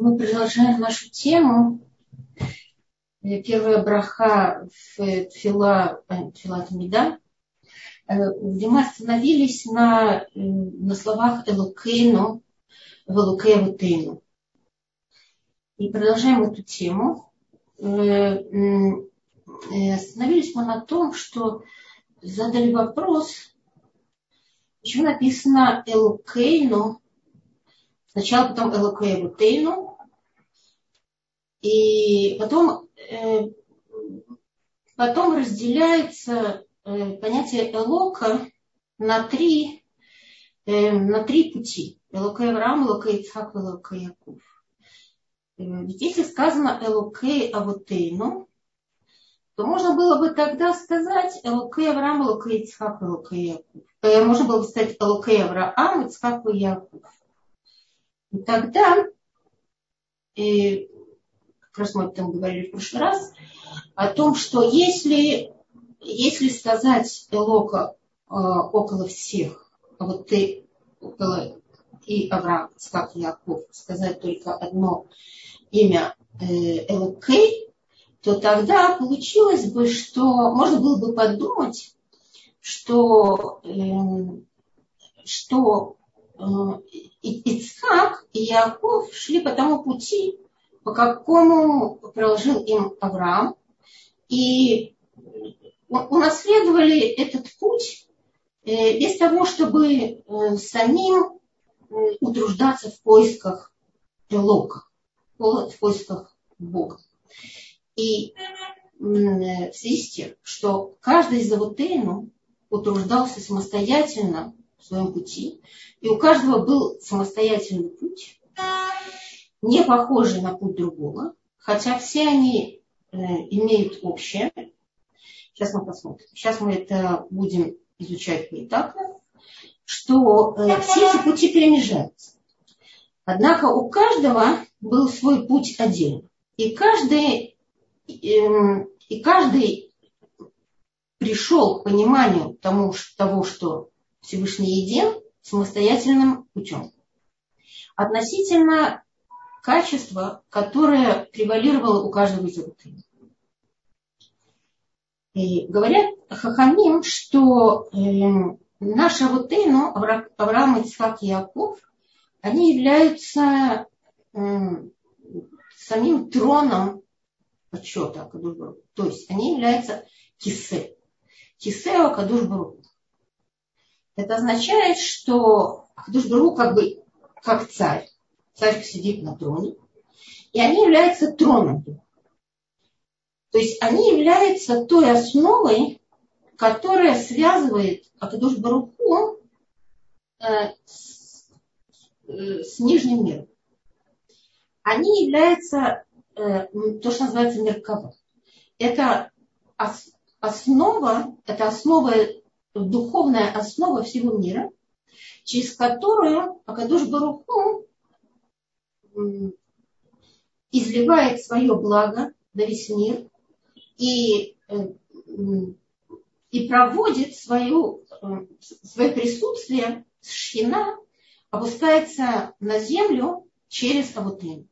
Мы продолжаем нашу тему. Э, первая браха в Фила, Фила Тамида, э, где мы остановились на, э, на словах Элукейну, Велукеевутейну. И продолжаем эту тему. Остановились мы на том, что задали вопрос, почему написано Элукейну, Сначала потом אלוקינו. И потом, э, потом разделяется э, понятие אלוקה на три, э, на три пути. אלוקי אברהם, אלוקי יצחק, אלוקי יעקב. Ведь если сказано אלוקי אבותינו, то можно было бы тогда сказать אלוקי אברהם, אלוקי יצחק, אלוקי Яков. Можно было бы сказать Элокей Авраам, Ицхак и Яков. И тогда, и раз мы об этом говорили в прошлый раз, о том, что если, если сказать Элока э, около всех, а вот ты около и Авраам, как Яков, сказать только одно имя э, Элокей, то тогда получилось бы, что можно было бы подумать, что, э, что Э, Ицхак и Яков шли по тому пути, по какому проложил им Авраам, и унаследовали этот путь э, без того, чтобы э, самим утруждаться в поисках Лока, в поисках Бога. И в связи с тем, что каждый из Авутейну утруждался самостоятельно в своем пути, и у каждого был самостоятельный путь, не похожий на путь другого, хотя все они э, имеют общее. Сейчас мы посмотрим. Сейчас мы это будем изучать поэтапно, что э, все эти пути перемежаются. Однако у каждого был свой путь отдельно. И каждый, э, и каждый пришел к пониманию тому, того, что Всевышний един самостоятельным путем. Относительно качества, которое превалировало у каждого из рутин. И говорят Хахамим, что э, наши Авутейну, Авраам, Ицхак и Яков, они являются э, самим троном почета То есть они являются кисе. Кисео Кадуш Бару. Это означает, что Ахдушбару как бы как царь. Царь сидит на троне. И они являются троном. То есть они являются той основой, которая связывает Акадуш Баруху э, с, э, с нижним миром. Они являются э, то, что называется меркава. Это основа, это основа духовная основа всего мира, через которую Акадуш Баруху изливает свое благо на весь мир и, э, и проводит свою, э, свое присутствие, шхина опускается на землю через Авутин.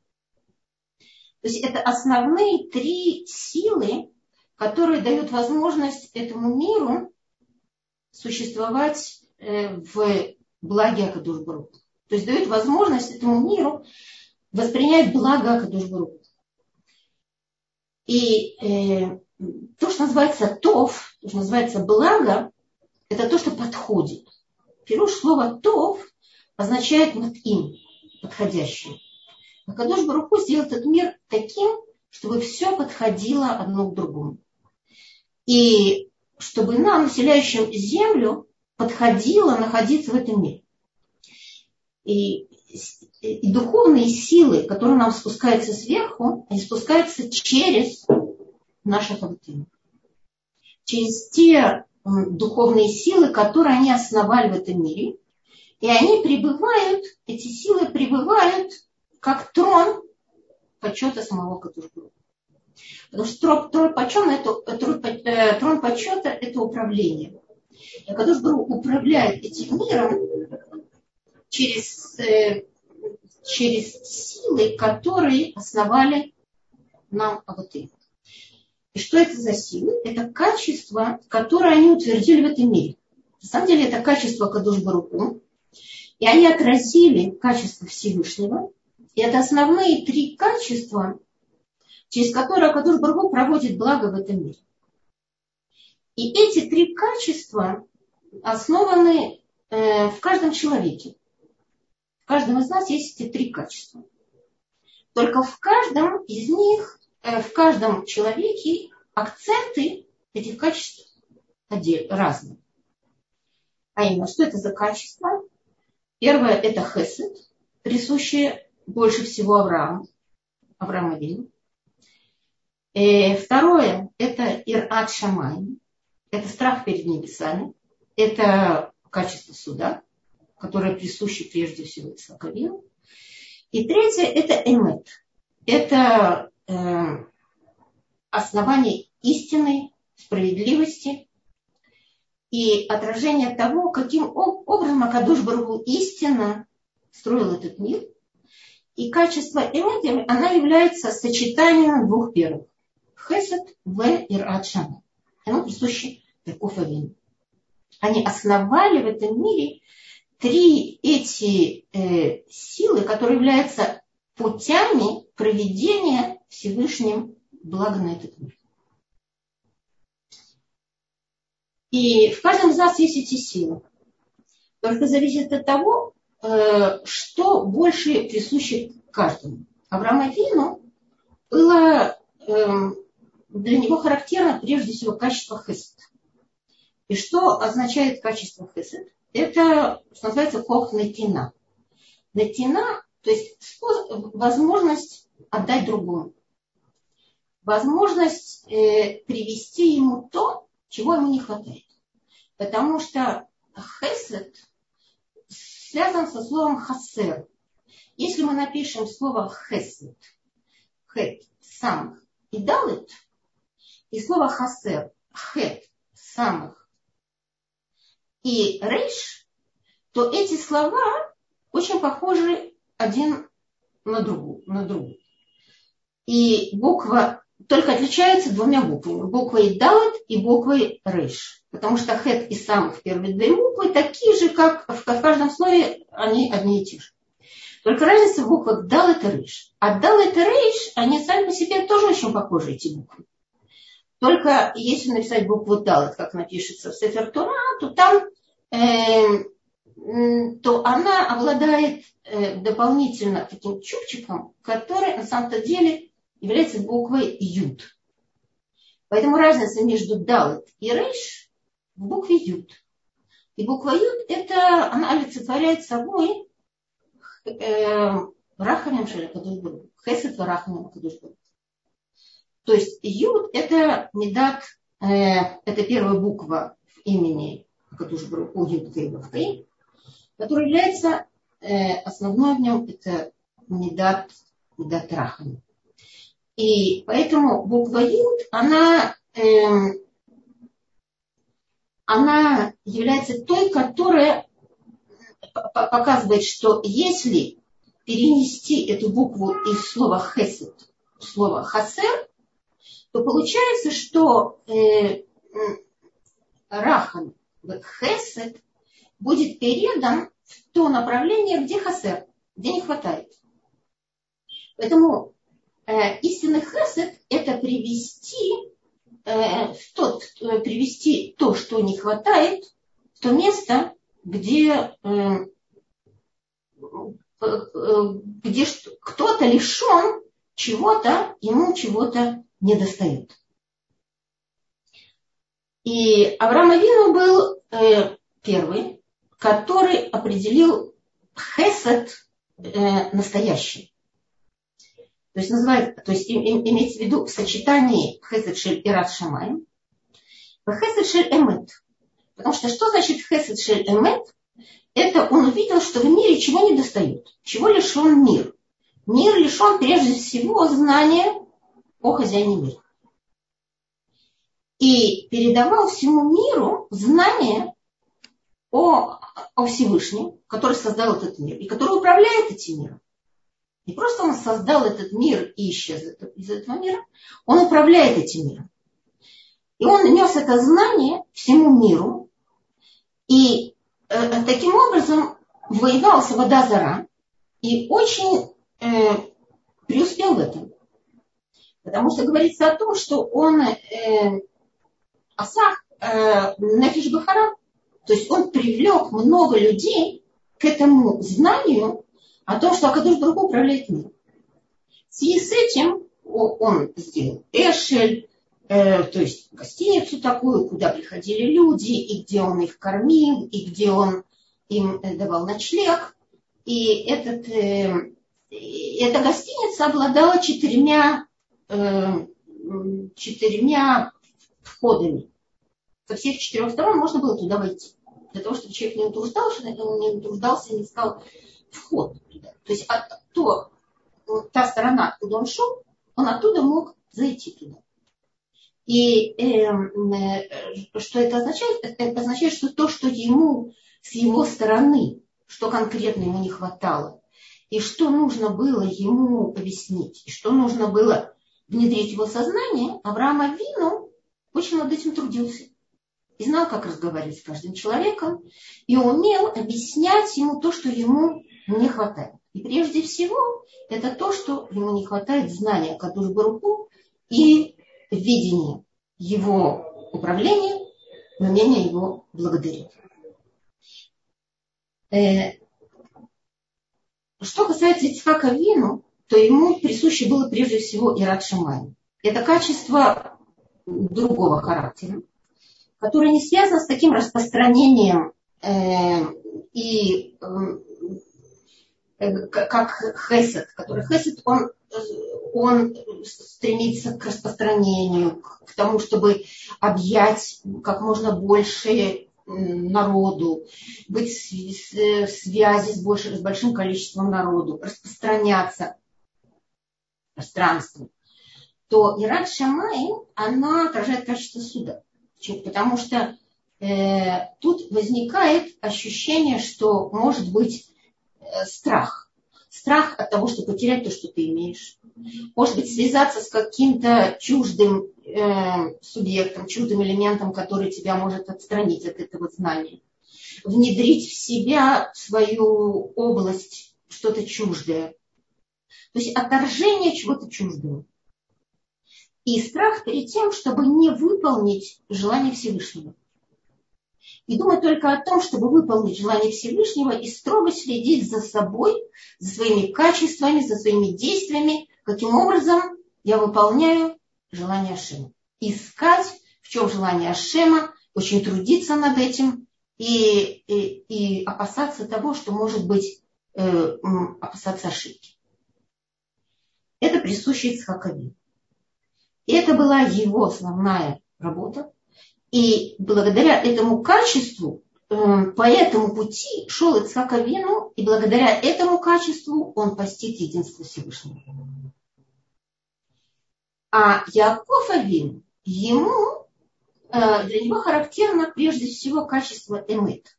То есть это основные три силы, которые дают возможность этому миру существовать э, в благе Акадушбару. То есть дает возможность этому миру воспринять благо Акадушбару. И э, то, что называется тов, то, что называется благо, это то, что подходит. Пируш слово тов означает над им, подходящим. Акадуш Баруху сделал этот мир таким, чтобы все подходило одно к другому. И чтобы нам, населяющим Землю, подходило находиться в этом мире. И, и духовные силы, которые нам спускаются сверху, они спускаются через наших обытания. Через те духовные силы, которые они основали в этом мире. И они пребывают, эти силы пребывают как трон почета самого Катушбрука. Потому что трон, почета, это, трон, э, трон почета – это управление. И Кадуш Бару управляет этим миром через, э, через силы, которые основали нам Аватым. И что это за силы? Это качество, которое они утвердили в этом мире. На самом деле это качество Кадуш Баруку. И они отразили качество Всевышнего. И это основные три качества, через которые Кадуш Баруку проводит благо в этом мире. И эти три качества основаны э, в каждом человеке. В каждом из нас есть эти три качества. Только в каждом из них, э, в каждом человеке акценты этих качеств разные. А именно, что это за качество? Первое – это хесед, присущее больше всего Аврааму, Аврааму Вину. Э, второе – это ират шамай, это страх перед небесами, это качество суда которое присуще прежде всего Исаковину. И третье – это эмет. Это э, основание истины, справедливости и отражение того, каким образом Акадуш Баруху истинно строил этот мир. И качество эмет, она является сочетанием двух первых. Хесед в Ират Шана. Оно присуще Перков Они основали в этом мире три эти э, силы, которые являются путями проведения Всевышним блага на этот мир. И в каждом из нас есть эти силы. Только зависит от того, э, что больше присуще каждому. Аврааму Вину было э, для него характерно прежде всего качество хесед. И что означает качество хесед? Это, что называется, кох натина. Натина, то есть способ, возможность отдать другому. Возможность э, привести ему то, чего ему не хватает. Потому что хесед связан со словом хасер. Если мы напишем слово хесед, хет, самых, и далит, и слово хасер, хет, самых, и рейш, то эти слова очень похожи один на другую. На другую. И буква только отличается двумя буквами. Буквой далет и буквой рейш. Потому что хет и сам в первые две буквы такие же, как в каждом слове они одни и те же. Только разница в буквах далет и рейш. А далет и рейш, они сами по себе тоже очень похожи, эти буквы. Только если написать букву далет, как напишется в Сефер Тура, то там то она обладает э, дополнительно таким чупчиком, который на самом-то деле является буквой Юд. Поэтому разница между Далет и Рейш в букве Юд. И буква Юд, это, она олицетворяет собой э, Рахамем Шалякадушбуру. Хесет Рахамем Кадушбуру. То есть Юд это медат, э, это первая буква в имени Катуш Баруху Юдкей Бавкей, который является э, основной в нем это Медат, Медат Рахами. И поэтому буква Юд, она, э, она является той, которая показывает, что если перенести эту букву из слова хесед в слово хасер, то получается, что э, рахан хесед будет передан в то направление, где хасер, где не хватает. Поэтому э, истинный хесед – это привести, э, в тот, э, привести то, что не хватает, в то место, где, э, э где кто-то лишен чего-то, ему чего-то не достает. И Авраам Авину был э, первый, который определил хесед э, настоящий. То есть, называет, то есть им, им, имеется в виду в сочетании хесед шель и рад шамаем, хесед шель эмет. Потому что что значит хесед шель эмет? Это он увидел, что в мире чего не достает, чего лишен мир. Мир лишен прежде всего знания о хозяине мира и передавал всему миру знания о, о Всевышнем, который создал этот мир и который управляет этим миром. Не просто он создал этот мир и исчез из этого мира, он управляет этим миром. И он нес это знание всему миру. И э, таким образом воевался вода зара и очень э, преуспел в этом. Потому что говорится о том, что он э, Асах э, Нефиш Бахара, то есть он привлек много людей к этому знанию о том, что Акадуш Барух управляет миром. В связи с этим он сделал Эшель, э, то есть гостиницу такую, куда приходили люди, и где он их кормил, и где он им э, давал ночлег. И этот, э, эта гостиница обладала четырьмя Э, четырьмя входами. Со всех четырех сторон можно было туда войти. Для того, чтобы человек не утруждался, не утруждался и не искал вход туда. То есть от, то, вот та сторона, куда он шел, он оттуда мог зайти туда. И э, э, что это означает? Это означает, что то, что ему с его стороны, что конкретно ему не хватало, и что нужно было ему объяснить, и что нужно было внедрить его сознание, Авраам Вину очень над этим трудился. И знал, как разговаривать с каждым человеком, и умел объяснять ему то, что ему не хватает. И прежде всего, это то, что ему не хватает знания Кадуш Баруку и видения его управления, умения его благодарить. Э, что касается Ицхака Вину, то ему присуще было прежде всего Ират Шамай. Это качество другого характера, которое не связано с таким распространением э, и э, как Хесед, который Хесед, он, он стремится к распространению, к тому, чтобы объять как можно больше народу, быть в связи с, больше, с большим количеством народу, распространяться пространству, то Ират Шамай, она отражает качество суда. Потому что э, тут возникает ощущение, что может быть э, страх. Страх от того, что потерять то, что ты имеешь. Может быть, связаться с каким-то чуждым э, субъектом, чуждым элементом, который тебя может отстранить от этого знания. Внедрить в себя, в свою область что-то чуждое то есть отторжение чего-то чуждого. И страх перед тем, чтобы не выполнить желание Всевышнего. И думать только о том, чтобы выполнить желание Всевышнего и строго следить за собой, за своими качествами, за своими действиями, каким образом я выполняю желание Ашема. Искать, в чем желание Ашема, очень трудиться над этим и, и, и опасаться того, что может быть, э, опасаться ошибки. Это присуще Ицхакови. И это была его основная работа. И благодаря этому качеству, эм, по этому пути шел Ицхак Авину, и благодаря этому качеству он постиг единство Всевышнего. А Яков Авин, ему, э, для него характерно прежде всего качество эмет.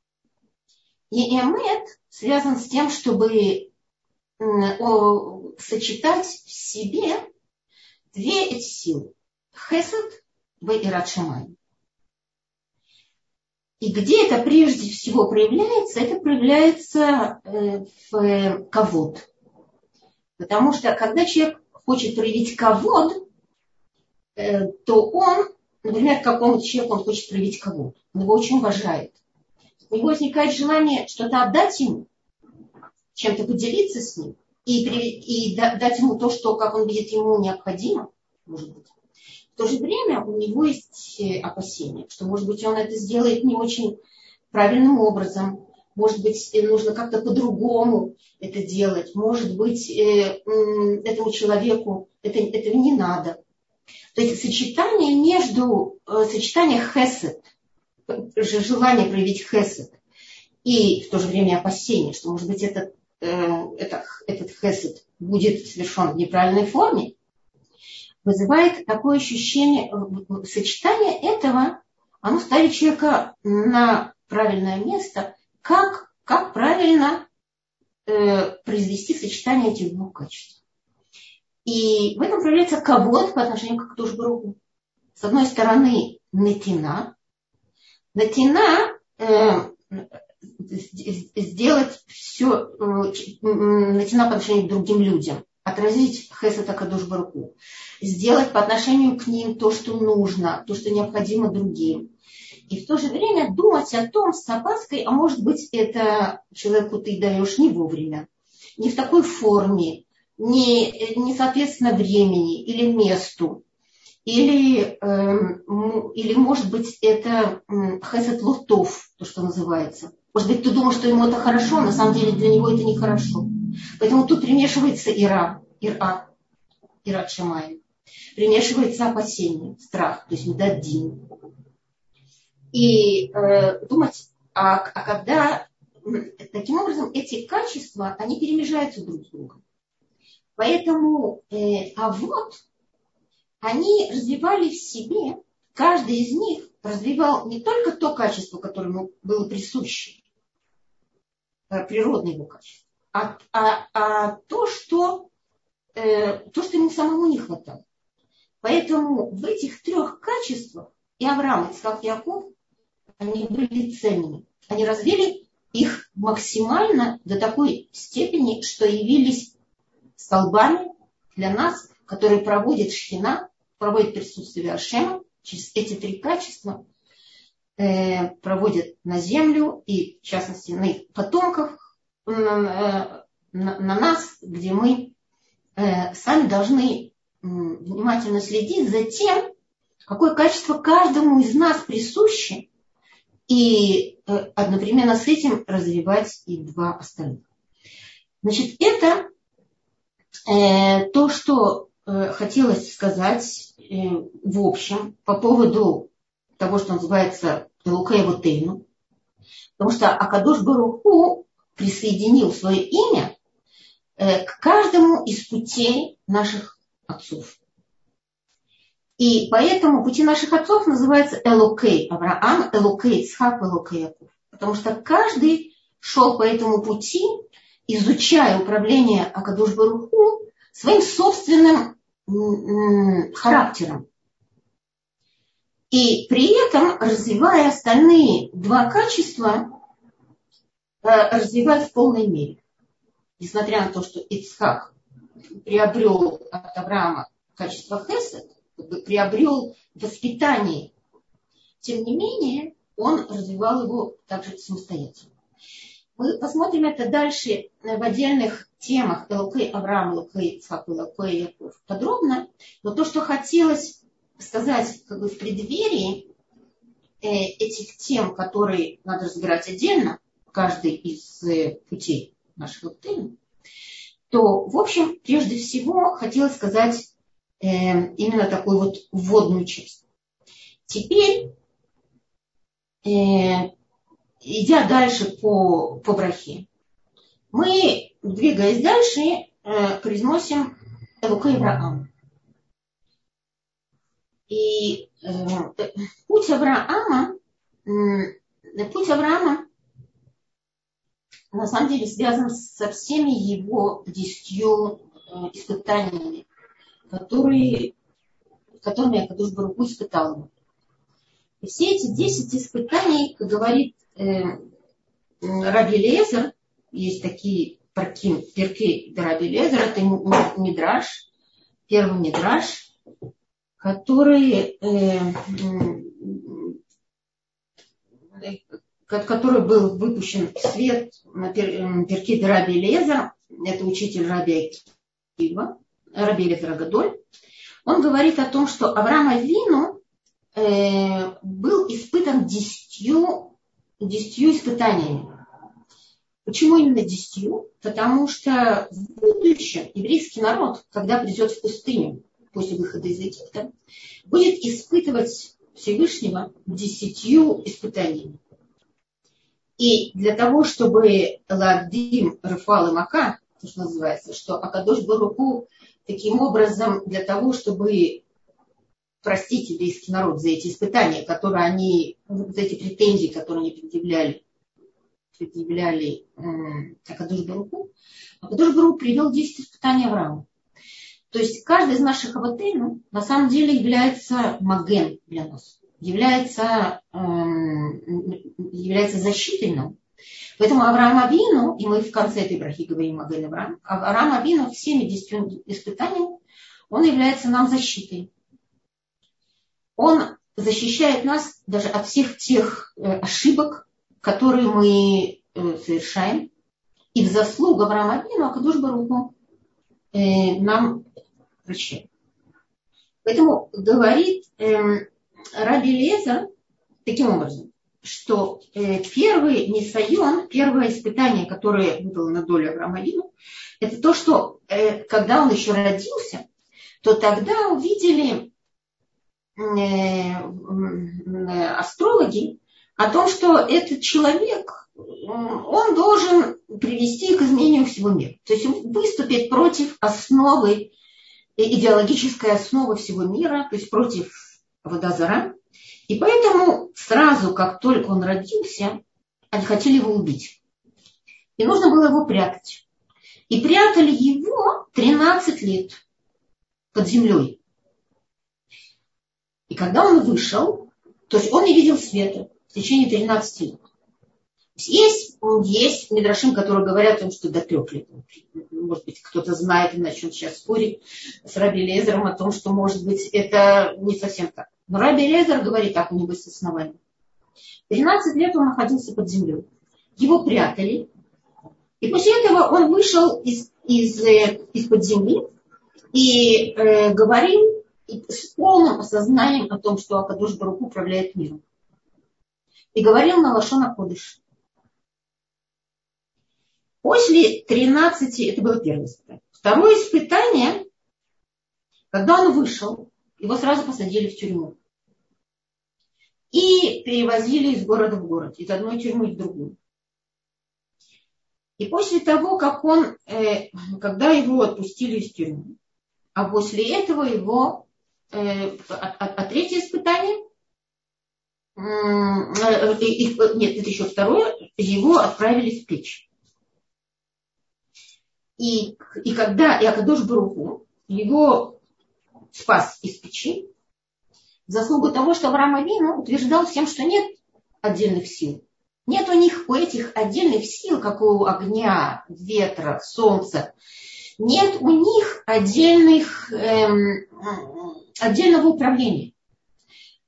И эмет связан с тем, чтобы сочетать в себе две эти силы. Хесед и Ират И где это прежде всего проявляется? Это проявляется э, в ковод. Потому что когда человек хочет проявить ковод, э, то он, например, какому-то человеку он хочет проявить ковод. Он его очень уважает. У него возникает желание что-то отдать ему, чем-то поделиться с ним и, и дать ему то, что, как он видит, ему необходимо, может быть. В то же время у него есть э, опасения, что, может быть, он это сделает не очень правильным образом, может быть, э, нужно как-то по-другому это делать, может быть, э, этому человеку это, этого не надо. То есть сочетание между, сочетание хесед, желание проявить хесед, и в то же время опасение, что, может быть, это Э, это, этот хесед будет совершен в неправильной форме, вызывает такое ощущение, э, сочетание этого, оно ставит человека на правильное место, как, как правильно э, произвести сочетание этих двух качеств. И в этом проявляется кавод по отношению к Кадушбругу. С одной стороны, натина. Натина э, сделать все, э, натина по отношению к другим людям отразить хесед Акадуш Барку, сделать по отношению к ним то, что нужно, то, что необходимо другим. И в то же время думать о том с опаской, а может быть, это человеку ты даешь не вовремя, не в такой форме, не, не соответственно времени или месту. Или, э, или может быть, это хесед лутов, то, что называется. Может быть, ты думаешь, что ему это хорошо, а на самом деле для него это нехорошо. Поэтому тут примешивается ира, ира, ира шамай. Примешивается опасение, страх, то есть медадин. И э, думать, а, а когда таким образом эти качества, они перемежаются друг с другом. Поэтому, э, а вот, они развивали в себе, каждый из них развивал не только то качество, которое ему было присуще, э, природное его качество, а, а, а то, что, э, то, что ему самому не хватало. Поэтому в этих трех качествах и Авраам, Ицхак, Яков, они были цельными. Они развили их максимально до такой степени, что явились столбами для нас, которые проводят шхина, проводят присутствие Ашема, через эти три качества проводят на землю и, в частности, на их потомков, на, на, на нас, где мы э, сами должны внимательно следить за тем, какое качество каждому из нас присуще, и э, одновременно с этим развивать и два остальных. Значит, это э, то, что э, хотелось сказать э, в общем по поводу того, что называется Лукаева Тейну. Потому что Акадош Баруху присоединил свое имя э, к каждому из путей наших отцов. И поэтому пути наших отцов называются Элокей Авраам, Элокей Ицхак, Элокей Яков. Потому что каждый шел по этому пути, изучая управление Акадуш Баруху своим собственным характером. И при этом развивая остальные два качества, Э, развивать в полной мере. Несмотря на то, что Ицхак приобрел от Авраама качество хесед, приобрел воспитание, тем не менее, он развивал его также самостоятельно. Мы посмотрим это дальше в отдельных темах Элокей Авраам, Элокей Ицхак, Элокей Яков подробно. Но то, что хотелось сказать как бы в преддверии э, этих тем, которые надо разбирать отдельно, каждый из э, путей нашего тема, то, в общем, прежде всего хотела сказать э, именно такую вот вводную часть. Теперь, э, идя дальше по, по брахе, мы, двигаясь дальше, э, произносим Элука Авраам. И э, путь Авраама, э, путь Авраама на самом деле связан со всеми его десятью э, испытаниями, которые, которыми Акадуш Баруку испытал. И все эти десять испытаний, как говорит э, Раби Лезер, есть такие парки, перки Раби Лезер, это Мидраш, первый Мидраш, который э, который был выпущен в свет на перки Раби Леза, это учитель Раби Акива, Раби Лезера Гадоль, он говорит о том, что Авраам Авину э, был испытан десятью, десятью испытаниями. Почему именно десятью? Потому что в будущем еврейский народ, когда придет в пустыню после выхода из Египта, будет испытывать Всевышнего десятью испытаниями. И для того, чтобы Ладим, Рафал и Мака, то, что называется, что Акадош Баруку таким образом для того, чтобы простить еврейский народ за эти испытания, которые они, за эти претензии, которые они предъявляли предъявляли э, Акадуш Баруху, Акадуш Баруху привел 10 испытаний Авраама. То есть каждый из наших аватейну на самом деле является маген для нас, является, э, является защитой нам. Поэтому Авраам Авину, и мы в конце этой брахи говорим Маген Авраам, Авраам Авину всеми десятью испытаниями, он является нам защитой. Он защищает нас даже от всех тех э, ошибок, которые мы э, совершаем. И в заслугу Авраама Авину Акадуш Баруху э, нам прощает. Поэтому говорит эм, Раби Леза таким образом, что первый Нисайон, первое испытание, которое выпало на долю Авраама Авину, это то, что когда он еще родился, то тогда увидели Э, астрологи о том, что этот человек, он должен привести к изменению всего мира. То есть выступить против основы, идеологической основы всего мира, то есть против Водозара. И поэтому сразу, как только он родился, они хотели его убить. И нужно было его прятать. И прятали его 13 лет под землей. И когда он вышел, то есть он не видел света в течение 13 лет. Есть, есть Мидрашим, которые говорят о том, что до трех лет. Может быть, кто-то знает и начнет сейчас спорить с Раби Лезером о том, что, может быть, это не совсем так. Но Раби Лезер говорит так, у него есть основания. 13 лет он находился под землей. Его прятали. И после этого он вышел из, из, э, из-под земли и э, говорил с полным осознанием о том, что Акадуш Барух управляет миром. И говорил на Лашона Кодыш. После 13, это было первое испытание. Второе испытание, когда он вышел, его сразу посадили в тюрьму. И перевозили из города в город, из одной тюрьмы в другую. И после того, как он, э, когда его отпустили из тюрьмы, а после этого его Э, а, а, а третье испытание, э, нет, это еще второе, его отправили в печь. И, и когда Иакадош Баруху его спас из печи, заслугу того, что Авраам Авину утверждал всем, что нет отдельных сил. Нет у них, у этих отдельных сил, как у огня, ветра, солнца, нет у них отдельных эм, отдельного управления.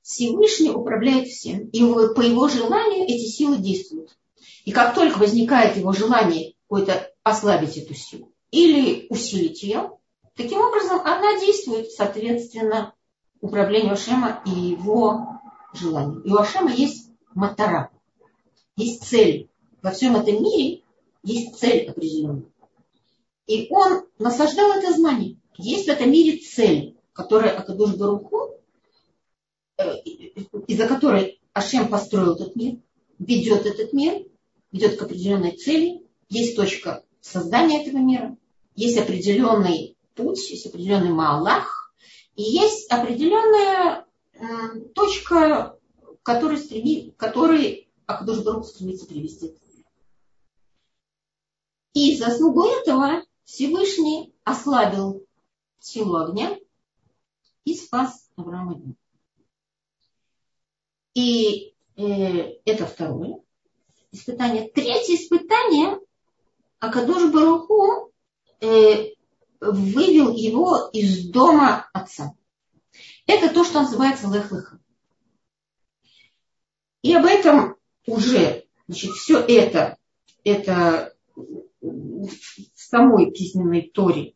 Всевышний управляет всем. И по его желанию эти силы действуют. И как только возникает его желание какое-то ослабить эту силу или усилить ее, таким образом она действует соответственно управлению Ашема и его желанию. И у Ашема есть матара, есть цель. Во всем этом мире есть цель определенная. И он насаждал это знание. Есть в этом мире цель которая Акадуш Баруху, э, из-за которой Ашем построил этот мир, ведет этот мир, ведет к определенной цели, есть точка создания этого мира, есть определенный путь, есть определенный Маалах, и есть определенная точка, к которой, стреми, которой Акадуш Барух стремится привести. И заслугу этого Всевышний ослабил силу огня, и спас Авраама И э, это второе испытание. Третье испытание, Акадош Баруху э, вывел его из дома отца. Это то, что называется лех И об этом уже, значит, все это, это в самой письменной Торе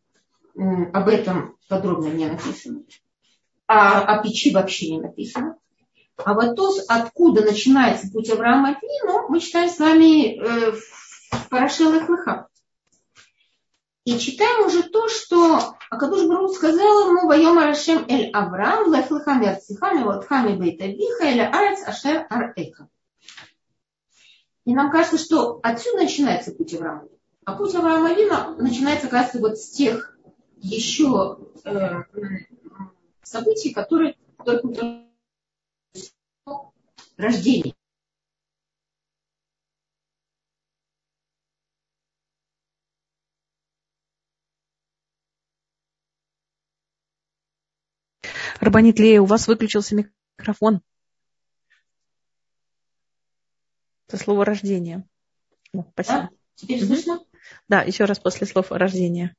об этом подробно не написано а о печи вообще не написано. А вот то, откуда начинается путь Авраама Вину, мы читаем с вами э, Параше Лехлыха. И читаем уже то, что Акадуш Бару сказал ему «Вайом Арашем Эль Авраам, Лехлыха Мерцихами, Ватхами Бейтавиха, Эль Арец Ашер Арэка». И нам кажется, что отсюда начинается путь Авраама. А путь Авраама Вина начинается, кажется, вот с тех еще э, событий, которые только рождение. Рабанит Лея, у вас выключился микрофон. Это слово рождения. спасибо. Да? Теперь слышно? Да, еще раз после слов рождения.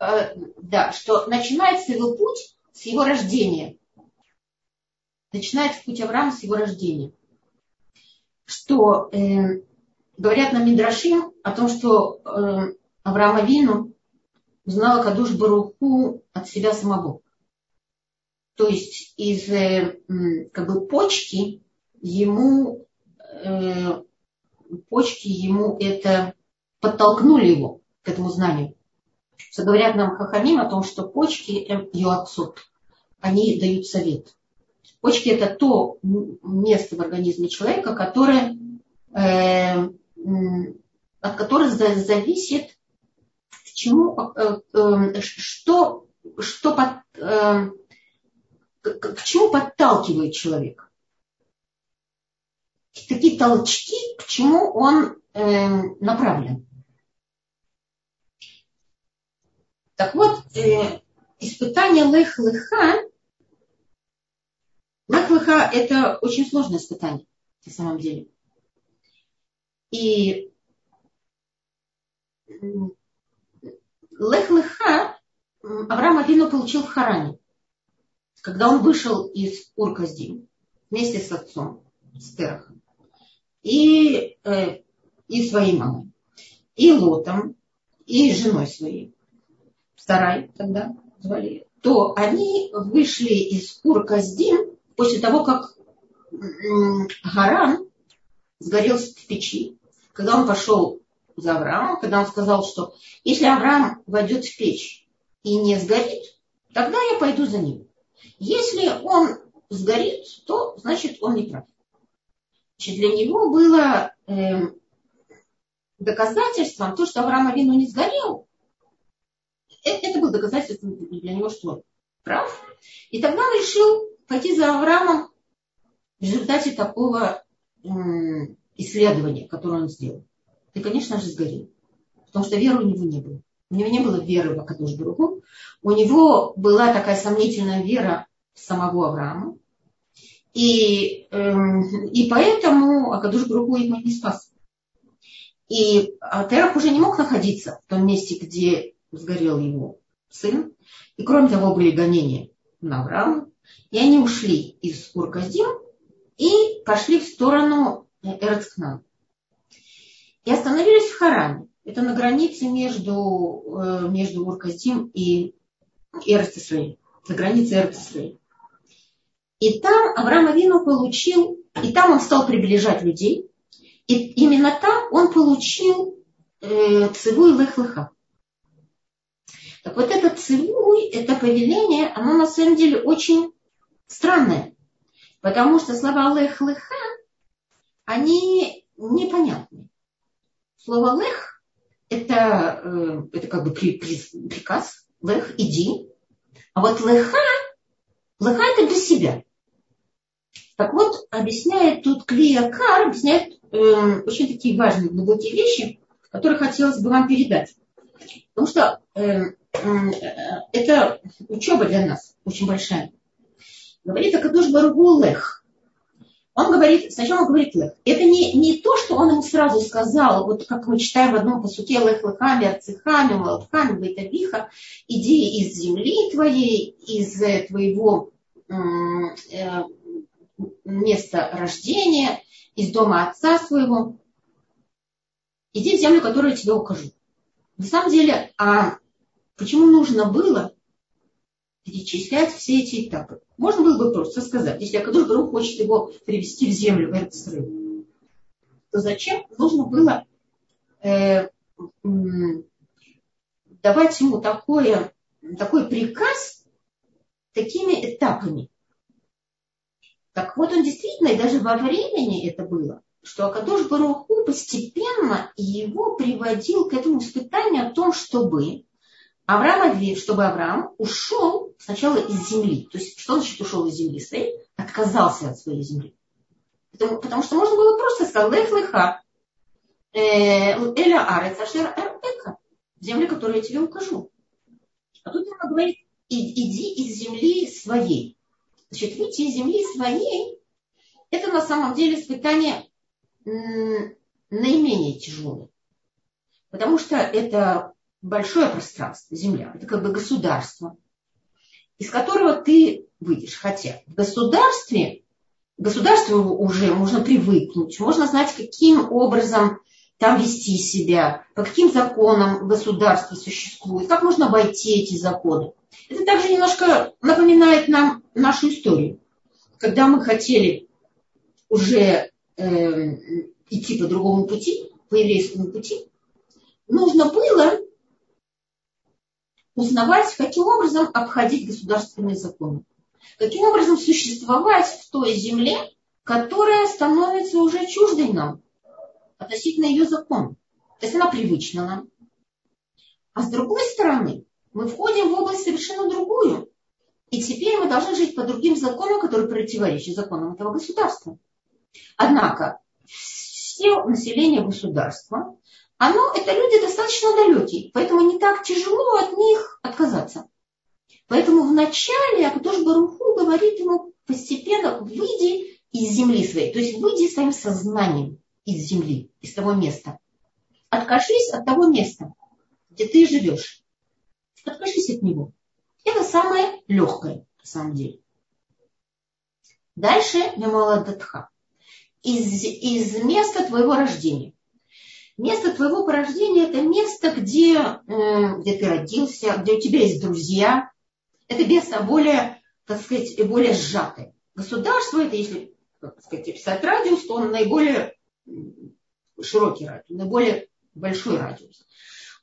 Э, да, что начинается его путь с его рождения. Начинается путь Авраама с его рождения. Что э, говорят на Мидрашим о том, что э, Авраама Вину узнала Кадуш Баруху от себя самого. То есть из э, как бы почки ему э, почки ему это подтолкнули его к этому знанию. Что говорят нам Хахамим о том, что почки ее отцот, они дают совет. Почки это то место в организме человека, которое, э, от которого зависит к чему, э, э, что, что под, э, к, к чему подталкивает человека. Такие толчки, к чему он э, направлен. Так вот, э, испытание лех-леха, лех-леха это очень сложное испытание на самом деле. И лех-леха Авраам Авину получил в Харане, когда он вышел из Урказдим вместе с отцом, с Терахом, и, э, и своей мамой, и Лотом, и женой своей. Сарай тогда звали, то они вышли из Ур-Каздим после того, как Гаран сгорел в печи, когда он пошел за Авраамом, когда он сказал, что если Авраам войдет в печь и не сгорит, тогда я пойду за ним. Если он сгорит, то значит он не прав. Значит, для него было э, доказательством то, что Авраам Авину не сгорел, это, это было доказательство для него, что он прав. И тогда он решил пойти за Авраамом в результате такого исследования, которое он сделал. И, конечно же, сгорел. Потому что веры у него не было. У него не было веры в Акадуш Баруху. У него была такая сомнительная вера в самого Авраама. И, эм, и поэтому Акадуш Баруху ему не спас. И Терах уже не мог находиться в том месте, где сгорел его сын. И кроме того были гонения на Авраама. И они ушли из Урказдим и пошли в сторону Эрцкнан. И остановились в Харане. Это на границе между, э, между Урказдим и Эрцисрей. На границе Эрцисрей. И там Авраам Авину получил, и там он стал приближать людей. И именно там он получил э, цивуй лех-леха. Так вот этот цивуй, это повеление, оно на самом деле очень странное. Потому что слова лех леха, они непонятны. Слово лех это, э, это как бы приказ, лех, иди. А вот леха, леха это для себя. Так вот, объясняет тут Клия Кар, объясняет э, очень такие важные, глубокие вещи, которые хотелось бы вам передать. Потому что э, это учеба для нас очень большая. Говорит Акадуш Баругу Лех. Он говорит, сначала он говорит Лех. Это не, не то, что он ему сразу сказал, вот как мы читаем в одном посуке Лех Лехами, Арцихами, Малатхами, Байтавиха, иди из земли твоей, из э, твоего э, места рождения, из дома отца своего. Иди в землю, которую я тебе укажу. На самом деле, а Почему нужно было перечислять все эти этапы? Можно было бы просто сказать, если Акадуш Барух хочет его привести в землю, в Эрцрей, то зачем нужно было э, давать ему такое, такой приказ такими этапами? Так вот он действительно, и даже во времени это было, что Акадош Баруху постепенно его приводил к этому испытанию о том, чтобы Авраам объявил, чтобы Авраам ушел сначала из земли. То есть, что значит ушел из земли своей? Отказался от своей земли. Потому, потому что можно было просто сказать, лех леха, э, эля арец ашер эка, земля, которую я тебе укажу. А тут она говорит, иди из земли своей. Значит, выйти из земли своей, это на самом деле испытание наименее тяжелое. Потому что это большое пространство, земля, это как бы государство, из которого ты выйдешь. Хотя в государстве, государству уже можно привыкнуть, можно знать, каким образом там вести себя, по каким законам государство существует, как можно обойти эти законы. Это также немножко напоминает нам нашу историю. Когда мы хотели уже э, идти по другому пути, по еврейскому пути, нужно было узнавать, каким образом обходить государственные законы. Каким образом существовать в той земле, которая становится уже чуждой нам относительно ее закона. То есть она привычна нам. А с другой стороны, мы входим в область совершенно другую. И теперь мы должны жить по другим законам, которые противоречат законам этого государства. Однако, все население государства, оно, это люди достаточно далекие, поэтому не так тяжело от них отказаться. Поэтому вначале Акадош Баруху говорит ему постепенно, выйди из земли своей, то есть выйди своим сознанием из земли, из того места. Откажись от того места, где ты живешь. Откажись от него. Это самое легкое, на самом деле. Дальше Мемаладатха. Из, из места твоего рождения. Место твоего порождения – это место, где, где ты родился, где у тебя есть друзья. Это место более, так сказать, более сжатое. Государство – это, если так сказать, писать радиус, то он наиболее широкий радиус, наиболее большой радиус.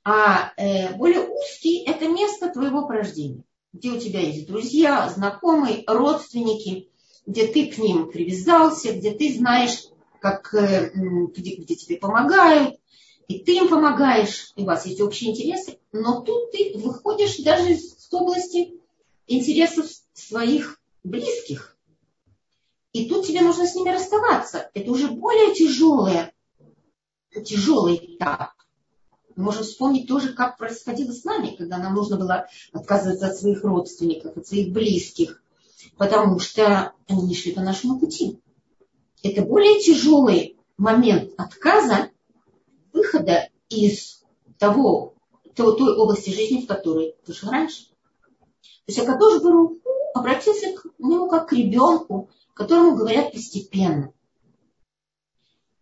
А э, более узкий – это место твоего порождения, где у тебя есть друзья, знакомые, родственники, где ты к ним привязался, где ты знаешь, как, э, где, где тебе помогают, и ты им помогаешь, и у вас есть общие интересы, но тут ты выходишь даже из области интересов своих близких. И тут тебе нужно с ними расставаться. Это уже более тяжелое, тяжелый этап. Мы можем вспомнить тоже, как происходило с нами, когда нам нужно было отказываться от своих родственников, от своих близких, потому что они не шли по нашему пути. Это более тяжелый момент отказа, выхода из того, той, той области жизни, в которой ты жил раньше. То есть Акадош Баруху обратился к нему как к ребенку, которому говорят постепенно.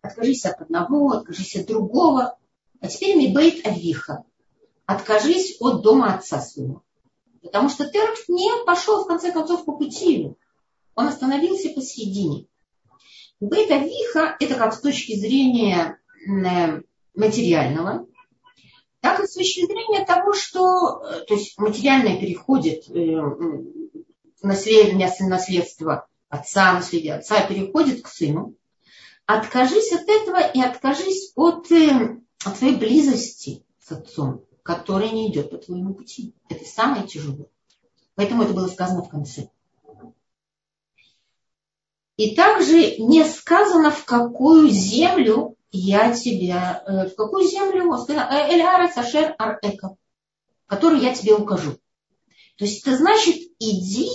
Откажись от одного, откажись от другого. А теперь мибейт авиха. Откажись от дома отца своего. Потому что Терк не пошел, в конце концов, по пути Он остановился посередине. Бейт авиха – это как с точки зрения э, материального, так и с точки зрения того, что э, то есть материальное переходит э, наследство отца, наследие отца переходит к сыну. Откажись от этого и откажись от, от своей близости с отцом, которая не идет по твоему пути. Это самое тяжелое. Поэтому это было сказано в конце. И также не сказано, в какую землю я тебя, э, в какую землю, Эльара Сашер Арека, которую я тебе укажу. То есть это значит, иди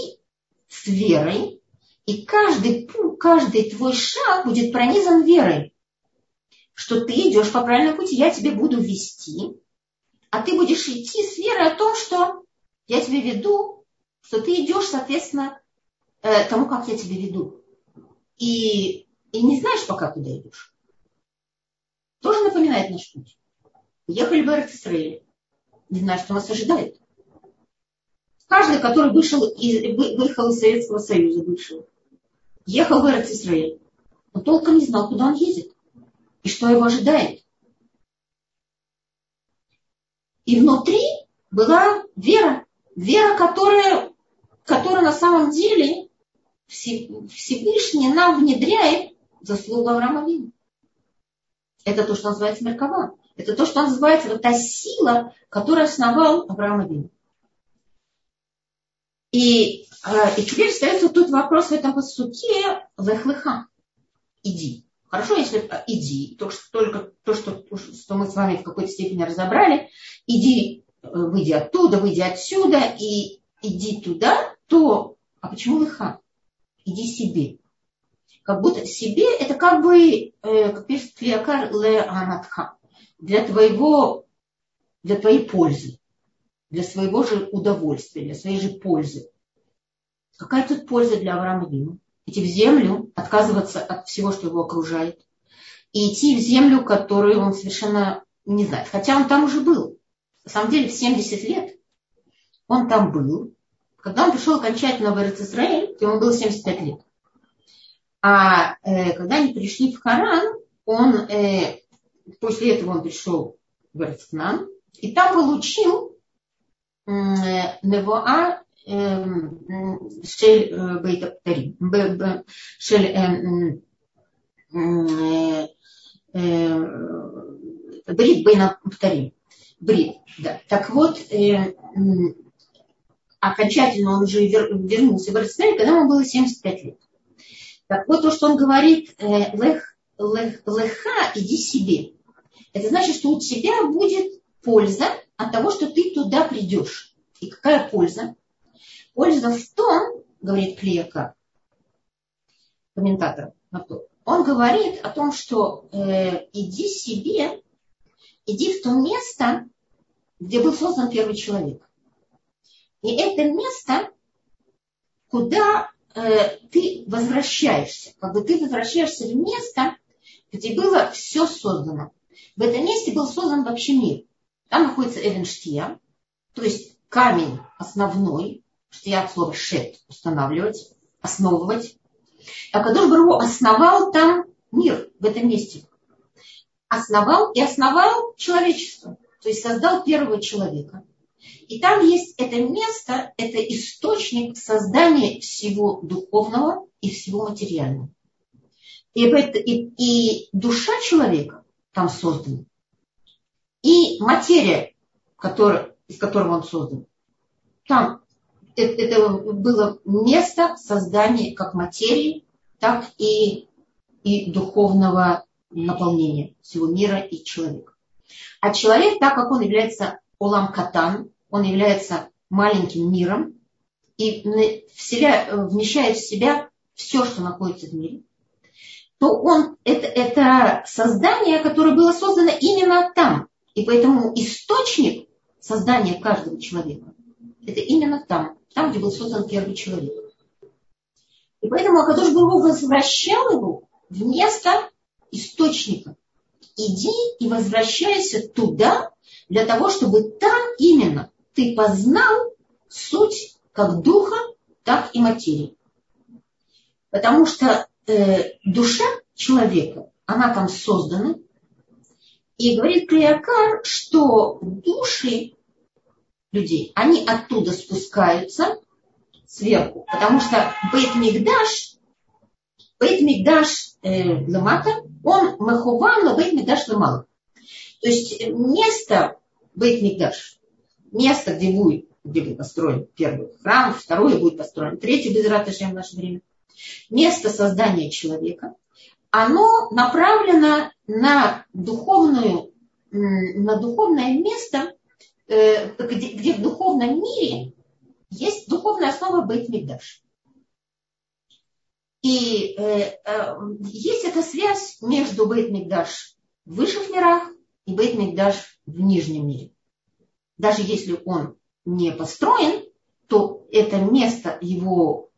с верой, и каждый, каждый твой шаг будет пронизан верой, что ты идешь по правильному пути, я тебе буду вести, а ты будешь идти с верой о том, что я тебе веду, что ты идешь, соответственно, э, тому, как я тебе веду. И, и не знаешь, пока куда идешь. Тоже напоминает наш путь. Ехали в Израиле. Не знаю, что нас ожидает. Каждый, который вышел из, выехал из Советского Союза, вышел, ехал в Израиль, но толком не знал, куда он едет и что его ожидает. И внутри была вера, вера, которая, которая на самом деле Всевышний нам внедряет заслугу Авраама Вина. Это то, что называется Меркава. Это то, что называется вот та сила, которая основал Авраама Вина. И, э, и теперь остается тут вопрос в этом посуке лехлыха. Иди. Хорошо, если э, иди, то, что, только то что, что мы с вами в какой-то степени разобрали, иди, э, выйди оттуда, выйди отсюда и иди туда, то, а почему лыха? Иди себе. Как будто себе это как бы, э, для твоего, для твоей пользы, для своего же удовольствия, для своей же пользы. Какая тут польза для Авраама Вину? Идти в землю, отказываться от всего, что его окружает, и идти в землю, которую он совершенно не знает. Хотя он там уже был. На самом деле в 70 лет он там был когда он пришел окончательно в Израиль, ему было 75 лет. А э, когда они пришли в Харан, он, э, после этого он пришел в Ирцнан, и там получил э, Невоа э, Шель э, Бейтаптари, Шель э, э, э, Брит Бейнаптари. Брит, да. Так вот, э, окончательно он уже вер, вернулся в Израиль, когда ему было 75 лет. Так вот, то, что он говорит, э, лех, лех, леха, иди себе. Это значит, что у тебя будет польза от того, что ты туда придешь. И какая польза? Польза в том, говорит Клеяка, комментатор он говорит о том, что э, иди себе, иди в то место, где был создан первый человек. И это место, куда э, ты возвращаешься. Как бы ты возвращаешься в место, где было все создано. В этом месте был создан вообще мир. Там находится Эвенштия, то есть камень основной, что я от слова шет, устанавливать, основывать. А Кадош Бару основал там мир, в этом месте. Основал и основал человечество. То есть создал первого человека. И там есть это место, это источник создания всего духовного и всего материального. И, и, и душа человека там создана. И материя, которая, из которого он создан, там это, это было место создания как материи, так и, и духовного наполнения всего мира и человека. А человек, так как он является улам катан, он является маленьким миром и вмещает в себя все, что находится в мире, то он, это, это создание, которое было создано именно там. И поэтому источник создания каждого человека, это именно там, там, где был создан первый человек. И поэтому Акадош Бургу возвращал его в место источника. Иди и возвращайся туда, для того, чтобы там именно ты познал суть как духа, так и материи. Потому что э, душа человека, она там создана. И говорит Клеякар, что души людей, они оттуда спускаются сверху. Потому что Бейт Мигдаш, Бейт Мигдаш э, Ламата, он Махуван, но Бейт Мигдаш Ламала. То есть место Бейт Мигдаш, место, где будет, где будет построен первый храм, второй будет построен, третий без раташем в наше время. Место создания человека, оно направлено на духовную, на духовное место, э, где, где в духовном мире есть духовная основа Бейт Мигдаш. И э, э, есть эта связь между Бейт Мигдаш в высших мирах и Бейт Мигдаш в нижнем мире даже если он не построен, то это место его,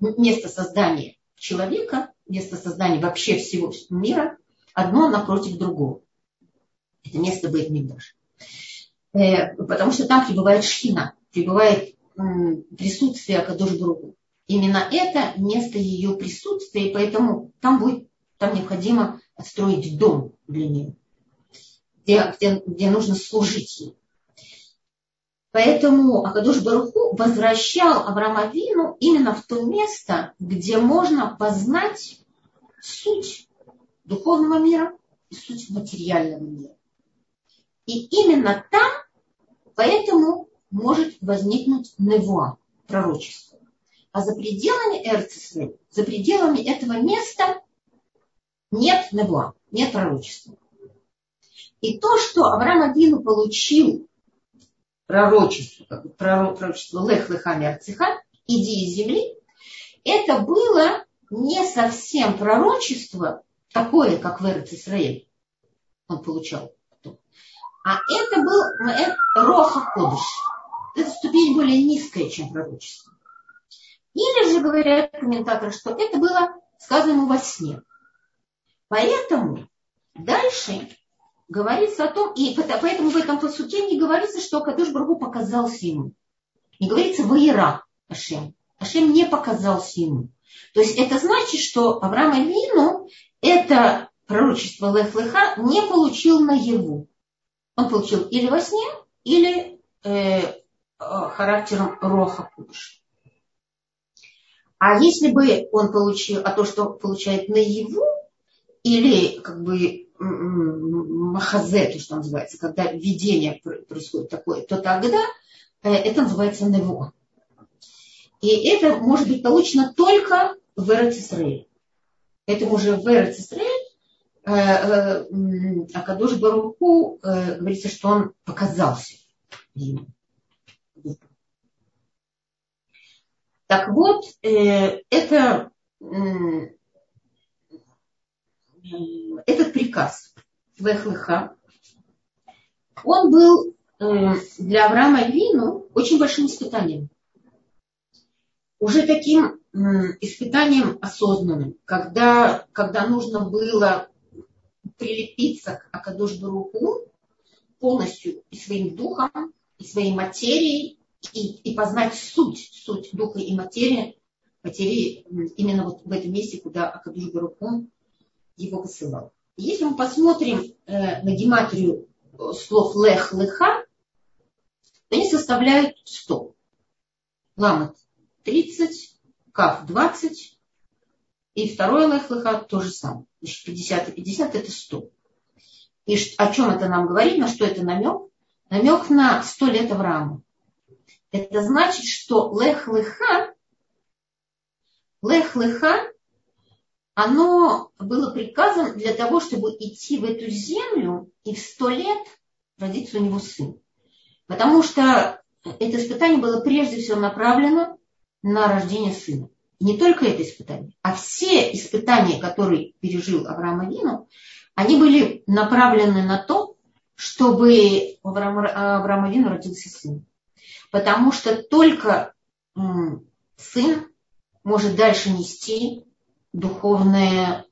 место создания человека, место создания вообще всего мира, одно напротив другого. Это место будет Мигдаш. Э, потому что там пребывает шхина, пребывает присутствие Акадош другу. Именно это место ее присутствия, и поэтому там будет, там необходимо отстроить дом для нее где, где, где нужно служить ей. Поэтому Акадуш Баруху возвращал Авраама Вину именно в то место, где можно познать суть духовного мира и суть материального мира. И именно там, поэтому может возникнуть невуа, пророчество. А за пределами Эрцисвы, за пределами этого места нет невуа, нет пророчества. И то, что Авраам Адину получил пророчество, пророчество Лех Лехами Арциха, иди из земли, это было не совсем пророчество такое, как в Исраэль он получал. А это был это Роха Кодыш. Это ступень более низкая, чем пророчество. Или же говорят комментаторы, что это было сказано ему во сне. Поэтому дальше говорится о том, и поэтому в этом посуке не говорится, что Кадыш Баргу показался ему. Не говорится «Ваира Ашем». Ашем не показался ему. То есть это значит, что Авраам Вину это пророчество Лех-Леха не получил наяву. Он получил или во сне, или э, характером Роха Кудыш. А если бы он получил, а то, что получает наяву, или как бы махазе, то, что называется, когда видение происходит такое, то тогда э, это называется нево. И это может быть получено только в Эрцисраиле. Это уже в Эрцисраиле э, э, Акадош Баруху говорится, что он показался ему. Так вот, это этот приказ Вехлыха, он был э, для Авраама Вину очень большим испытанием. Уже таким испытанием осознанным, когда, когда нужно было прилепиться к Акадош Баруху полностью и своим духом, и своей материей, и, и познать суть, суть духа и материи, материи именно вот в этом месте, куда Акадуш Баруху его посылал. Если мы посмотрим э, на гематрию э, слов лех, леха, то они составляют 100. Ламат 30, каф 20, и второе лех, леха то же самое. Значит, 50 и 50 это 100. И о чем это нам говорит, на что это намек? Намек на 100 лет Авраама. Это значит, что лех, леха, лех, леха оно было приказом для того, чтобы идти в эту землю и в сто лет родиться у него сын. Потому что это испытание было прежде всего направлено на рождение сына. И не только это испытание, а все испытания, которые пережил Авраам Авину, они были направлены на то, чтобы у Авраама Авину родился сын. Потому что только сын может дальше нести духовное,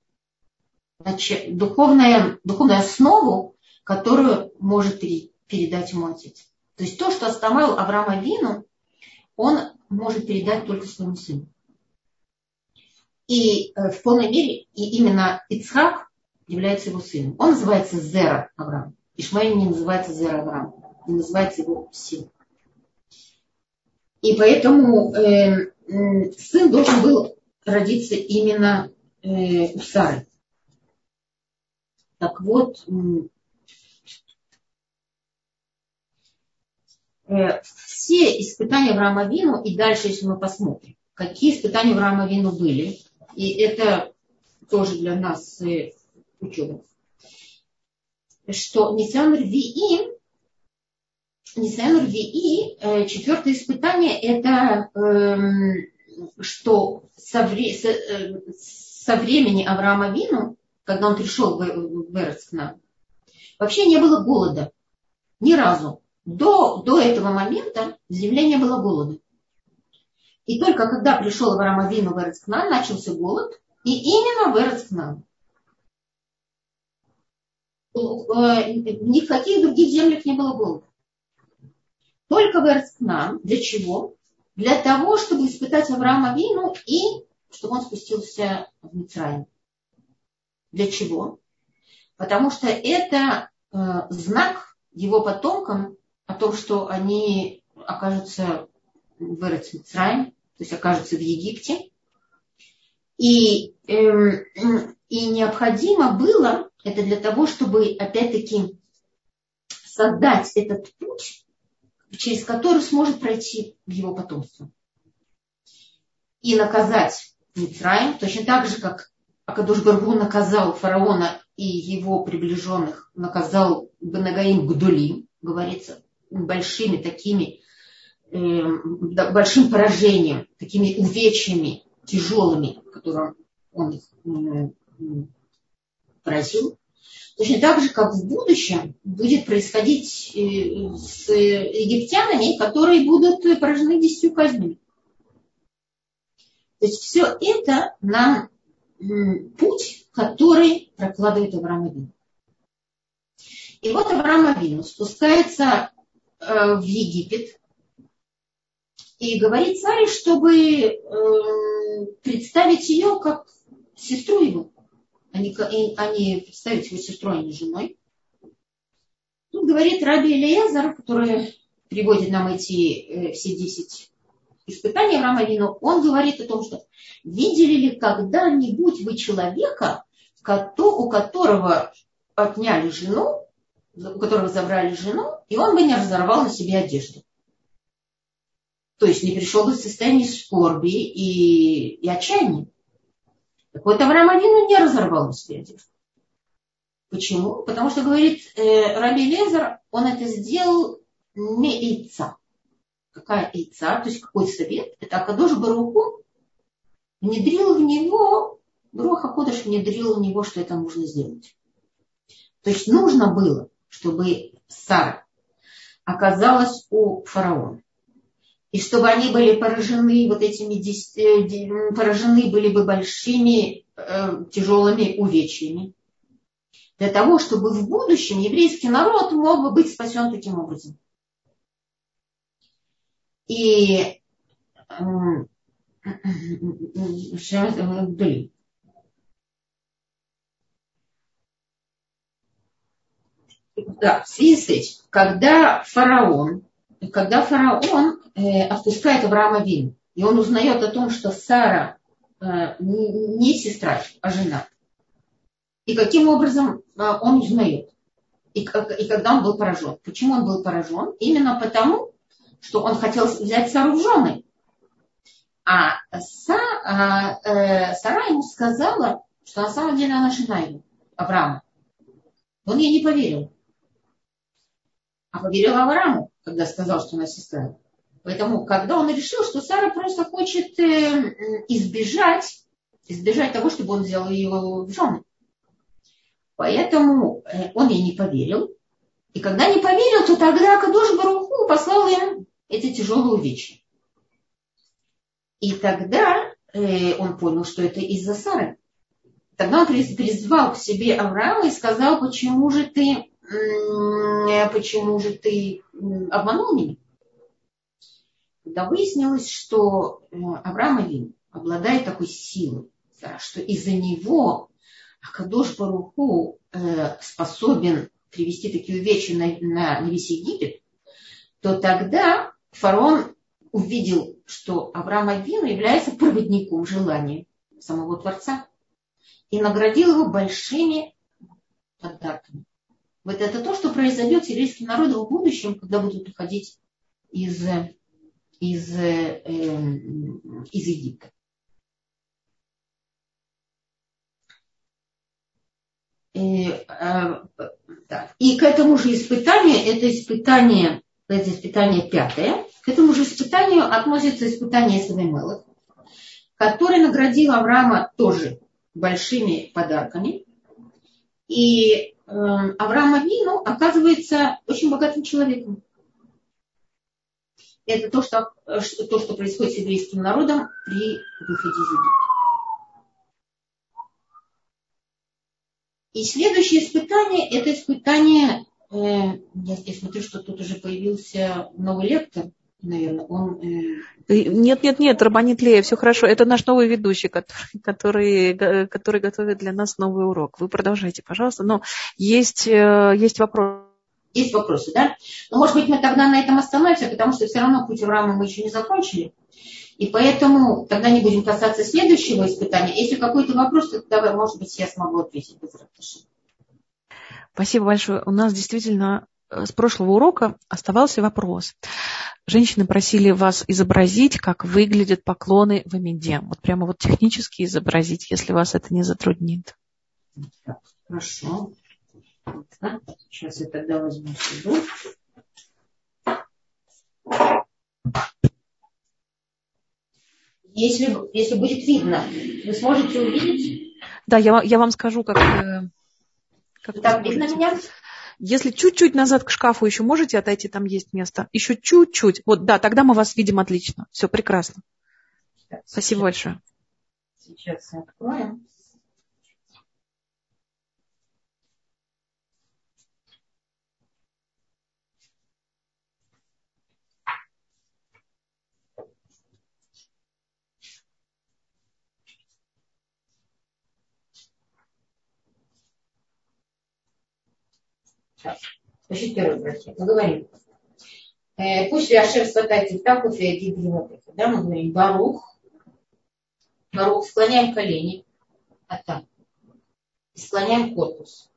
духовное, духовную основу, которую может передать ему отец. То есть то, что оставил Авраама Вину, он может передать только своему сыну. И э, в полной мере и именно Ицхак является его сыном. Он называется Зера Авраам. Ишмаэль не называется Зера Авраам, не называется его сын. И поэтому э, сын должен был родиться именно э, у Сары. Так вот, э, все испытания Авраама Вину, и дальше, если мы посмотрим, какие испытания Авраама Вину были, и это тоже для нас э, ученых, что Нисян Рвии, Нисян Рвии, э, четвертое испытание, это э, что со, вре, со, э, со времени Авраама Вину, когда он пришел в, в Эрц к нам, вообще не было голода. Ни разу. До, до этого момента в земле не было голода. И только когда пришел Авраам Авину в Эрцкнан, начался голод, и именно в Эрцкнан. Э, ни в каких других землях не было голода. Только в Эрцкнан. Для чего? для того, чтобы испытать Авраама Вину и чтобы он спустился в Мицраим. Для чего? Потому что это э, знак его потомкам о том, что они окажутся в Эрец то есть окажутся в Египте. И, э, и необходимо было это для того, чтобы опять-таки создать этот путь через который сможет пройти его потомство. И наказать Митраем, точно так же, как Акадуш Баргу наказал фараона и его приближенных, наказал Банагаим Гдулим, говорится, большими такими, э, большим поражением, такими увечьями тяжелыми, которым он их поразил. Точно так же, как в будущем будет происходить э, с египтянами, которые будут поражены десятью казнями. То есть все это нам путь, который прокладывает Авраам Авину. И вот Авраам Авину спускается э, в Египет и говорит царе, чтобы э, представить ее как сестру его а не представить его сестрой, а не женой. Тут говорит Раби Элиезер, который приводит нам эти э, все десять испытаний Авраама Вину, он говорит о том, что видели ли когда-нибудь вы человека, у которого отняли жену, у которого забрали жену, и он бы не разорвал на себе одежду. То есть не пришел бы в состояние скорби и, и отчаяния. Так вот, Авраам Авину не разорвал на. Почему? Потому что, говорит э, Раби Лезер, он это сделал не яйца. Какая яйца? То есть какой совет? Это Акадош Баруху внедрил в него, Бруха Кодыш внедрил в него, что это нужно сделать. То есть нужно было, чтобы Сара оказалась у фараона и чтобы они были поражены вот этими, э, поражены были бы большими э, тяжелыми увечьями, для того, чтобы в будущем еврейский народ мог бы быть спасен таким образом. И да, в связи с этим, когда фараон, когда фараон э, отпускает Авраама Вин, и он узнает о том, что Сара э, не сестра, а жена. И каким образом э, он узнает? И, и когда он был поражен. Почему он был поражен? Именно потому, что он хотел взять Сару в жены. А Са, а, э, Сара ему сказала, что на самом деле она жена его, Авраама. Он ей не поверил. А поверил Аврааму, когда сказал, что она сестра. Поэтому, когда он решил, что Сара просто хочет э, избежать, избежать того, чтобы он взял ее в жены. Поэтому э, он ей не поверил. И когда не поверил, то тогда Кадош Баруху послал им эти тяжелые увечья. И тогда э, он понял, что это из-за Сары. Тогда он призвал к себе Авраама и сказал, почему же ты, почему же ты обманул меня? когда выяснилось, что э, Авраам Авин обладает такой силой, что из-за него Акадош Баруху э, способен привести такие вещи на, на, на весь Египет, то тогда фараон увидел, что Авраам Авин является проводником желания самого Творца и наградил его большими подарками. Вот это то, что произойдет с еврейским народом в будущем, когда будут уходить из из, э, эм, из Египта. И, э, да. и к этому же испытанию, это испытание, это испытание пятое, к этому же испытанию относится испытание Савимелых, который наградил Авраама тоже большими подарками. И э, Авраам Авину оказывается очень богатым человеком это то, что, то, что происходит с еврейским народом при выходе из Египта. И следующее испытание, это испытание, э, я, я смотрю, что тут уже появился новый лектор, наверное, он... Э... Нет, нет, нет, Рабанит Лея, все хорошо. Это наш новый ведущий, который, который, который готовит для нас новый урок. Вы продолжайте, пожалуйста. Но есть, э, есть вопрос есть вопросы, да? Но, может быть, мы тогда на этом остановимся, потому что все равно путь Авраама мы еще не закончили. И поэтому тогда не будем касаться следующего испытания. Если какой-то вопрос, то тогда, может быть, я смогу ответить без. Спасибо большое. У нас действительно э, с прошлого урока оставался вопрос. Женщины просили вас изобразить, как выглядят поклоны в Амиде. Вот прямо вот технически изобразить, если вас это не затруднит. хорошо. Сейчас я тогда возьму сюда. Если, если будет видно, вы сможете увидеть? Да, я, я вам скажу, как... Э, как так видно меня? Если чуть-чуть назад к шкафу еще можете отойти, там есть место. Еще чуть-чуть. Вот, да, тогда мы вас видим отлично. Все прекрасно. Сейчас, Спасибо большое. Сейчас откроем. Сейчас. Значит, первый братья. Мы говорим. Э, пусть Ашер сватает Тифтаху Феогид Да, мы говорим Барух. Барух. Склоняем колени. А там. И склоняем корпус.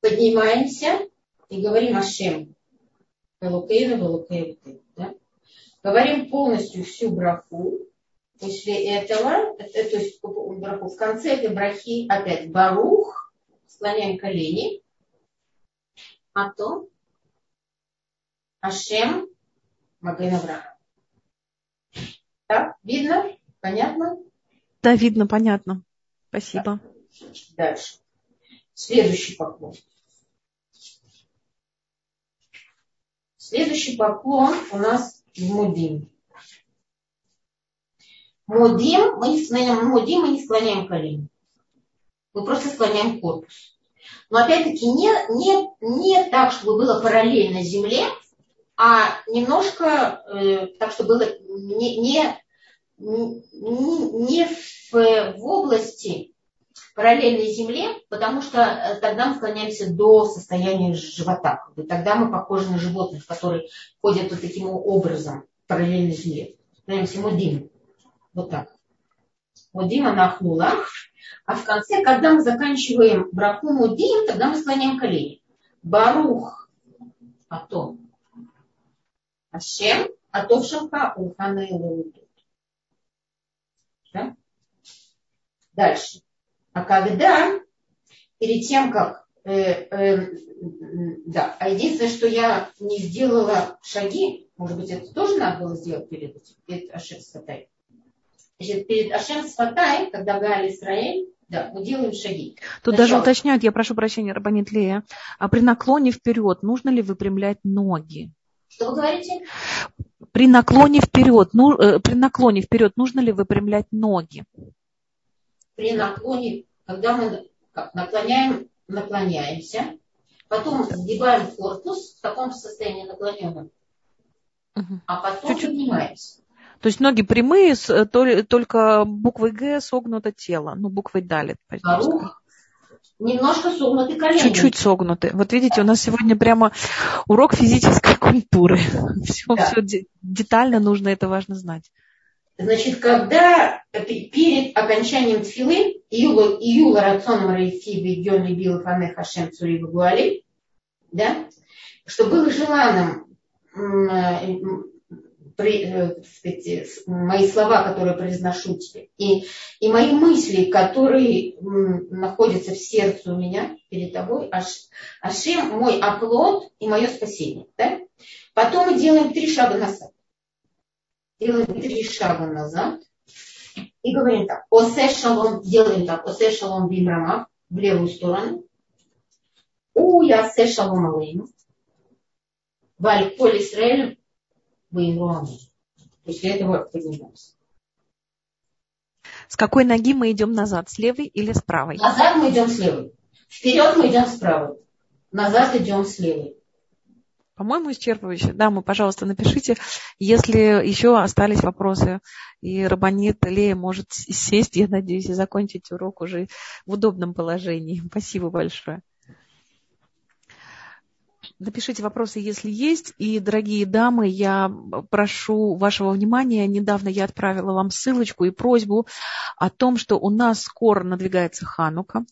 Поднимаемся и говорим Ашем. Велукейна, Велукейна. Да? Говорим полностью всю браху. После этого, э, то есть браху, в конце этой брахи опять Барух. Склоняем колени а то Ашем Маген Авраам. Так, видно? Понятно? Да, видно, понятно. Спасибо. Так. Дальше. Следующий поклон. Следующий поклон у нас в Мудим. Мудим, мы не склоняем, мудим мы не склоняем колени. Мы просто склоняем корпус. Но опять-таки не, не, не так, чтобы было параллельно Земле, а немножко э, так, чтобы было не, не, не в, в области параллельной Земле, потому что э, тогда мы склоняемся до состояния живота. Тогда мы похожи на животных, которые ходят вот таким образом в параллельной Земле. Склоняемся мудим. Вот так. Мудима нахнула. А в конце, когда мы заканчиваем браху мудим, тогда мы склоняем колени. Барух, а то. Ашем, а то шамка ухана и да? Дальше. А когда, перед тем, как э, э, да, а единственное, что я не сделала шаги, может быть, это тоже надо было сделать перед этим, перед Ашем Сфатай. Значит, перед Ашем Сфатай, когда Галь Исраэль, да, мы делаем шаги. Тут Сначала... даже уточняют, я прошу прощения, Рабанит Лея, а при наклоне вперед нужно ли выпрямлять ноги? Что вы говорите? При наклоне вперед, ну, э, при наклоне вперед нужно ли выпрямлять ноги? При наклоне, когда мы как, наклоняем, наклоняемся, потом сгибаем корпус в таком состоянии наклоненном, угу. а потом Чуть-чуть. поднимаемся. То есть ноги прямые, только буквой Г согнуто тело, ну, буквой Далит. Немножко согнуты колени. Чуть-чуть согнуты. Вот видите, у нас сегодня прямо урок физической культуры. Все, да. все детально нужно, это важно знать. Значит, когда перед окончанием тфилы Июла, Июла Рационом Рейфиби Йони Бил Фане Хашем Цури Гуали, да, что было желанным э, сказать, мои слова, которые произношу тебе, и, и мои мысли, которые находятся в сердце у меня перед тобой, аш, Ашем мой оплот и мое спасение. Да? Потом мы делаем три шага назад. Делаем три шага назад и говорим так. Осе шалом, делаем так. Осе шалом бимрама в левую сторону. У я се шалом алейну. Валь Исраэль воевали. После этого поднимаемся. С какой ноги мы идем назад? С левой или с правой? Назад мы идем с левой. Вперед мы идем с правой. Назад идем с левой. По-моему, исчерпывающе. Да, мы, пожалуйста, напишите, если еще остались вопросы. И Рабанит Лея может сесть, я надеюсь, и закончить урок уже в удобном положении. Спасибо большое. Напишите вопросы, если есть. И, дорогие дамы, я прошу вашего внимания. Недавно я отправила вам ссылочку и просьбу о том, что у нас скоро надвигается Ханука.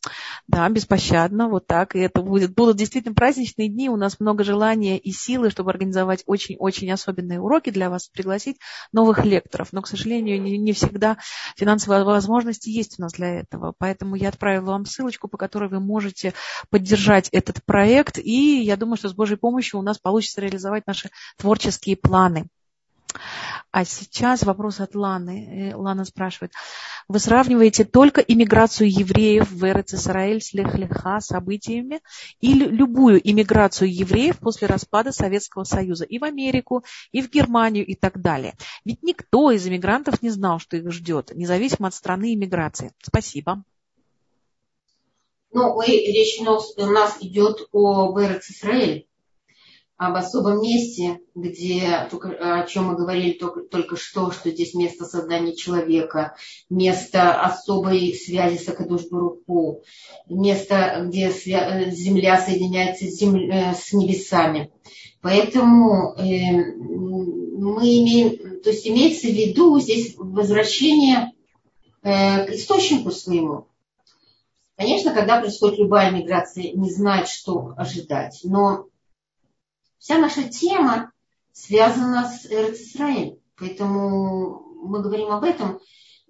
Да, беспощадно, вот так. И это будет, будут действительно праздничные дни. У нас много желания и силы, чтобы организовать очень-очень особенные уроки для вас, пригласить новых лекторов. Но, к сожалению, не, не всегда финансовые возможности есть у нас для этого. Поэтому я отправила вам ссылочку, по которой вы можете поддержать этот проект. И я думаю, что Божьей помощью у нас получится реализовать наши творческие планы. А сейчас вопрос от Ланы. Э, Лана спрашивает. Вы сравниваете только иммиграцию евреев в Эрец-Исраэль с Лех-Леха событиями или любую иммиграцию евреев после распада Советского Союза и в Америку, и в Германию и так далее? Ведь никто из иммигрантов не знал, что их ждет, независимо от страны иммиграции. Спасибо. Ну, речь у нас идет о Эрец-Исраэль об особом месте, где, о чем мы говорили только, только что, что здесь место создания человека, место особой связи с Акадуш-Баруху, место, где земля соединяется с, земля, с небесами. Поэтому э, мы имеем, то есть имеется в виду здесь возвращение э, к источнику своему. Конечно, когда происходит любая миграция, не знать, что ожидать. Но Вся наша тема связана с Эрцисраэль. Поэтому мы говорим об этом.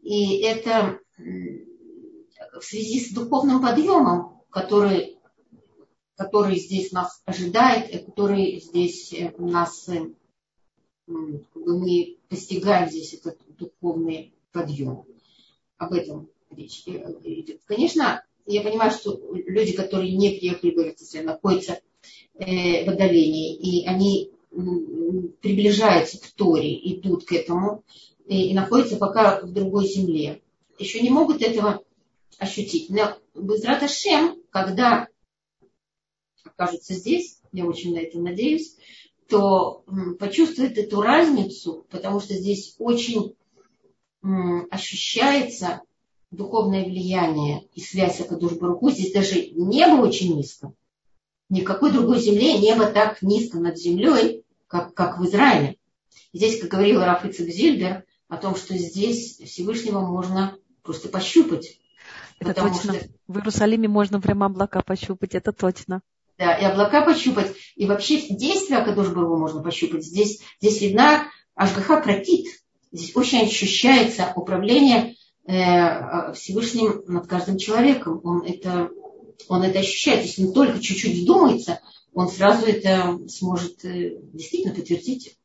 И это в связи с духовным подъемом, который, который здесь нас ожидает, который здесь нас, мы постигаем здесь этот духовный подъем. Об этом речь идет. Конечно, я понимаю, что люди, которые не приехали в Эрцисраэль, находятся Э, в отдалении, и они приближаются к Торе, идут к этому, и, и находятся пока в другой земле. Еще не могут этого ощутить. Но Безрат Шем, когда окажутся здесь, я очень на это надеюсь, то почувствует эту разницу, потому что здесь очень ощущается духовное влияние и связь с Акадуш Баруху. Здесь даже небо очень низко ни в какой другой земле небо так низко над землей, как, как в Израиле. Здесь, как говорил Рафицик Зильбер, о том, что здесь Всевышнего можно просто пощупать. Это точно. Что... В Иерусалиме можно прямо облака пощупать, это точно. Да, и облака пощупать, и вообще действия Акадош Бару можно пощупать. Здесь, здесь видна Ашгаха Пракит. Здесь очень ощущается управление Всевышним над каждым человеком. Он это он это ощущает. Если он только чуть-чуть вдумается, он сразу это сможет э, действительно подтвердить,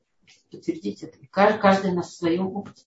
подтвердить это. Каждый на своем опыте.